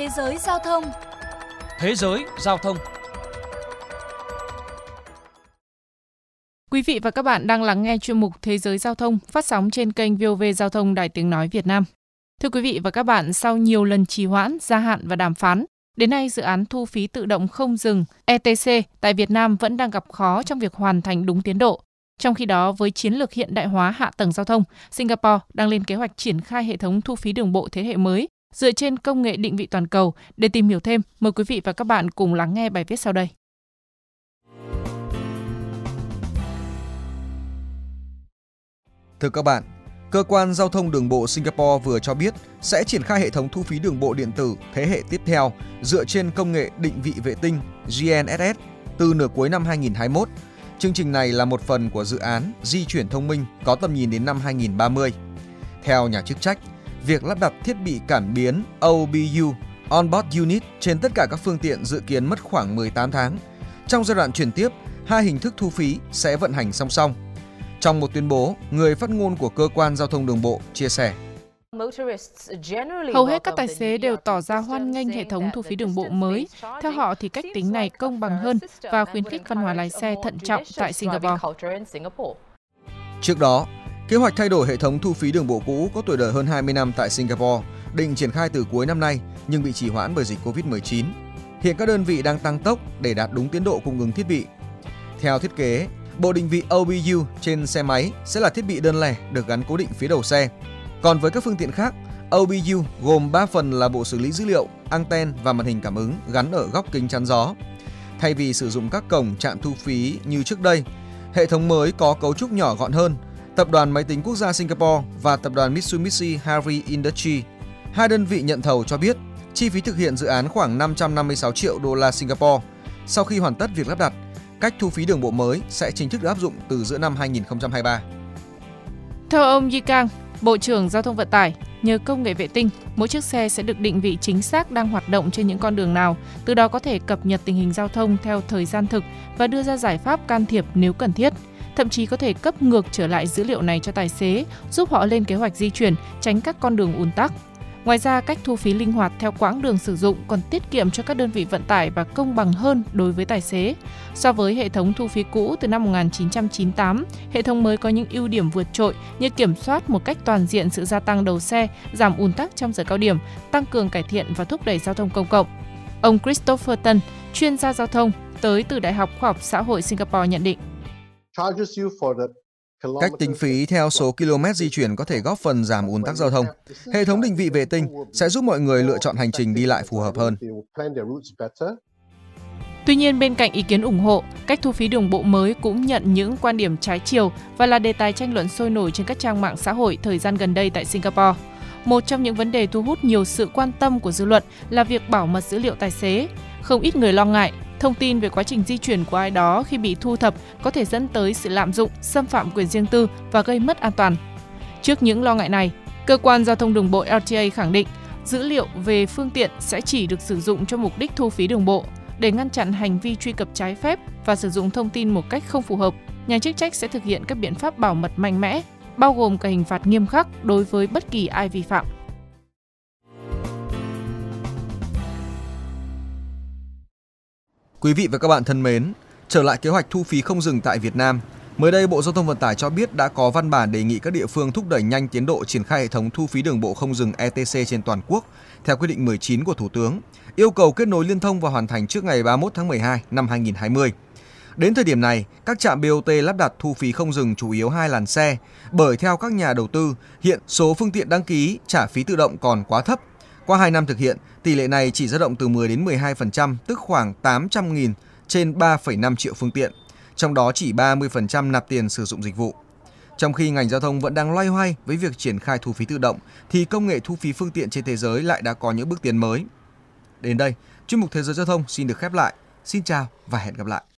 Thế giới giao thông Thế giới giao thông Quý vị và các bạn đang lắng nghe chuyên mục Thế giới giao thông phát sóng trên kênh VOV Giao thông Đài Tiếng Nói Việt Nam. Thưa quý vị và các bạn, sau nhiều lần trì hoãn, gia hạn và đàm phán, đến nay dự án thu phí tự động không dừng ETC tại Việt Nam vẫn đang gặp khó trong việc hoàn thành đúng tiến độ. Trong khi đó, với chiến lược hiện đại hóa hạ tầng giao thông, Singapore đang lên kế hoạch triển khai hệ thống thu phí đường bộ thế hệ mới dựa trên công nghệ định vị toàn cầu. Để tìm hiểu thêm, mời quý vị và các bạn cùng lắng nghe bài viết sau đây. Thưa các bạn, Cơ quan Giao thông Đường bộ Singapore vừa cho biết sẽ triển khai hệ thống thu phí đường bộ điện tử thế hệ tiếp theo dựa trên công nghệ định vị vệ tinh GNSS từ nửa cuối năm 2021. Chương trình này là một phần của dự án di chuyển thông minh có tầm nhìn đến năm 2030. Theo nhà chức trách, việc lắp đặt thiết bị cảm biến OBU Onboard Unit trên tất cả các phương tiện dự kiến mất khoảng 18 tháng. Trong giai đoạn chuyển tiếp, hai hình thức thu phí sẽ vận hành song song. Trong một tuyên bố, người phát ngôn của cơ quan giao thông đường bộ chia sẻ Hầu hết các tài xế đều tỏ ra hoan nghênh hệ thống thu phí đường bộ mới. Theo họ thì cách tính này công bằng hơn và khuyến khích văn hóa lái xe thận trọng tại Singapore. Trước đó, kế hoạch thay đổi hệ thống thu phí đường bộ cũ có tuổi đời hơn 20 năm tại Singapore, định triển khai từ cuối năm nay nhưng bị trì hoãn bởi dịch Covid-19. Hiện các đơn vị đang tăng tốc để đạt đúng tiến độ cung ứng thiết bị. Theo thiết kế, bộ định vị OBU trên xe máy sẽ là thiết bị đơn lẻ được gắn cố định phía đầu xe. Còn với các phương tiện khác, OBU gồm 3 phần là bộ xử lý dữ liệu, anten và màn hình cảm ứng gắn ở góc kính chắn gió. Thay vì sử dụng các cổng trạm thu phí như trước đây, hệ thống mới có cấu trúc nhỏ gọn hơn. Tập đoàn Máy tính Quốc gia Singapore và tập đoàn Mitsubishi Heavy Industry, hai đơn vị nhận thầu cho biết chi phí thực hiện dự án khoảng 556 triệu đô la Singapore. Sau khi hoàn tất việc lắp đặt, cách thu phí đường bộ mới sẽ chính thức được áp dụng từ giữa năm 2023. Theo ông Yi Kang, Bộ trưởng Giao thông Vận tải, nhờ công nghệ vệ tinh, mỗi chiếc xe sẽ được định vị chính xác đang hoạt động trên những con đường nào, từ đó có thể cập nhật tình hình giao thông theo thời gian thực và đưa ra giải pháp can thiệp nếu cần thiết. Thậm chí có thể cấp ngược trở lại dữ liệu này cho tài xế, giúp họ lên kế hoạch di chuyển, tránh các con đường ùn tắc. Ngoài ra, cách thu phí linh hoạt theo quãng đường sử dụng còn tiết kiệm cho các đơn vị vận tải và công bằng hơn đối với tài xế. So với hệ thống thu phí cũ từ năm 1998, hệ thống mới có những ưu điểm vượt trội như kiểm soát một cách toàn diện sự gia tăng đầu xe, giảm ùn tắc trong giờ cao điểm, tăng cường cải thiện và thúc đẩy giao thông công cộng. Ông Christopher Tân, chuyên gia giao thông, tới từ Đại học Khoa học Xã hội Singapore nhận định. Cách tính phí theo số km di chuyển có thể góp phần giảm ùn tắc giao thông. Hệ thống định vị vệ tinh sẽ giúp mọi người lựa chọn hành trình đi lại phù hợp hơn. Tuy nhiên, bên cạnh ý kiến ủng hộ, cách thu phí đường bộ mới cũng nhận những quan điểm trái chiều và là đề tài tranh luận sôi nổi trên các trang mạng xã hội thời gian gần đây tại Singapore. Một trong những vấn đề thu hút nhiều sự quan tâm của dư luận là việc bảo mật dữ liệu tài xế. Không ít người lo ngại Thông tin về quá trình di chuyển của ai đó khi bị thu thập có thể dẫn tới sự lạm dụng, xâm phạm quyền riêng tư và gây mất an toàn. Trước những lo ngại này, cơ quan giao thông đường bộ LTA khẳng định dữ liệu về phương tiện sẽ chỉ được sử dụng cho mục đích thu phí đường bộ để ngăn chặn hành vi truy cập trái phép và sử dụng thông tin một cách không phù hợp. Nhà chức trách sẽ thực hiện các biện pháp bảo mật mạnh mẽ, bao gồm cả hình phạt nghiêm khắc đối với bất kỳ ai vi phạm. Quý vị và các bạn thân mến, trở lại kế hoạch thu phí không dừng tại Việt Nam. Mới đây, Bộ Giao thông Vận tải cho biết đã có văn bản đề nghị các địa phương thúc đẩy nhanh tiến độ triển khai hệ thống thu phí đường bộ không dừng ETC trên toàn quốc theo quyết định 19 của Thủ tướng, yêu cầu kết nối liên thông và hoàn thành trước ngày 31 tháng 12 năm 2020. Đến thời điểm này, các trạm BOT lắp đặt thu phí không dừng chủ yếu hai làn xe, bởi theo các nhà đầu tư, hiện số phương tiện đăng ký trả phí tự động còn quá thấp qua 2 năm thực hiện, tỷ lệ này chỉ dao động từ 10 đến 12%, tức khoảng 800.000 trên 3,5 triệu phương tiện. Trong đó chỉ 30% nạp tiền sử dụng dịch vụ. Trong khi ngành giao thông vẫn đang loay hoay với việc triển khai thu phí tự động, thì công nghệ thu phí phương tiện trên thế giới lại đã có những bước tiến mới. Đến đây, chuyên mục Thế giới giao thông xin được khép lại. Xin chào và hẹn gặp lại.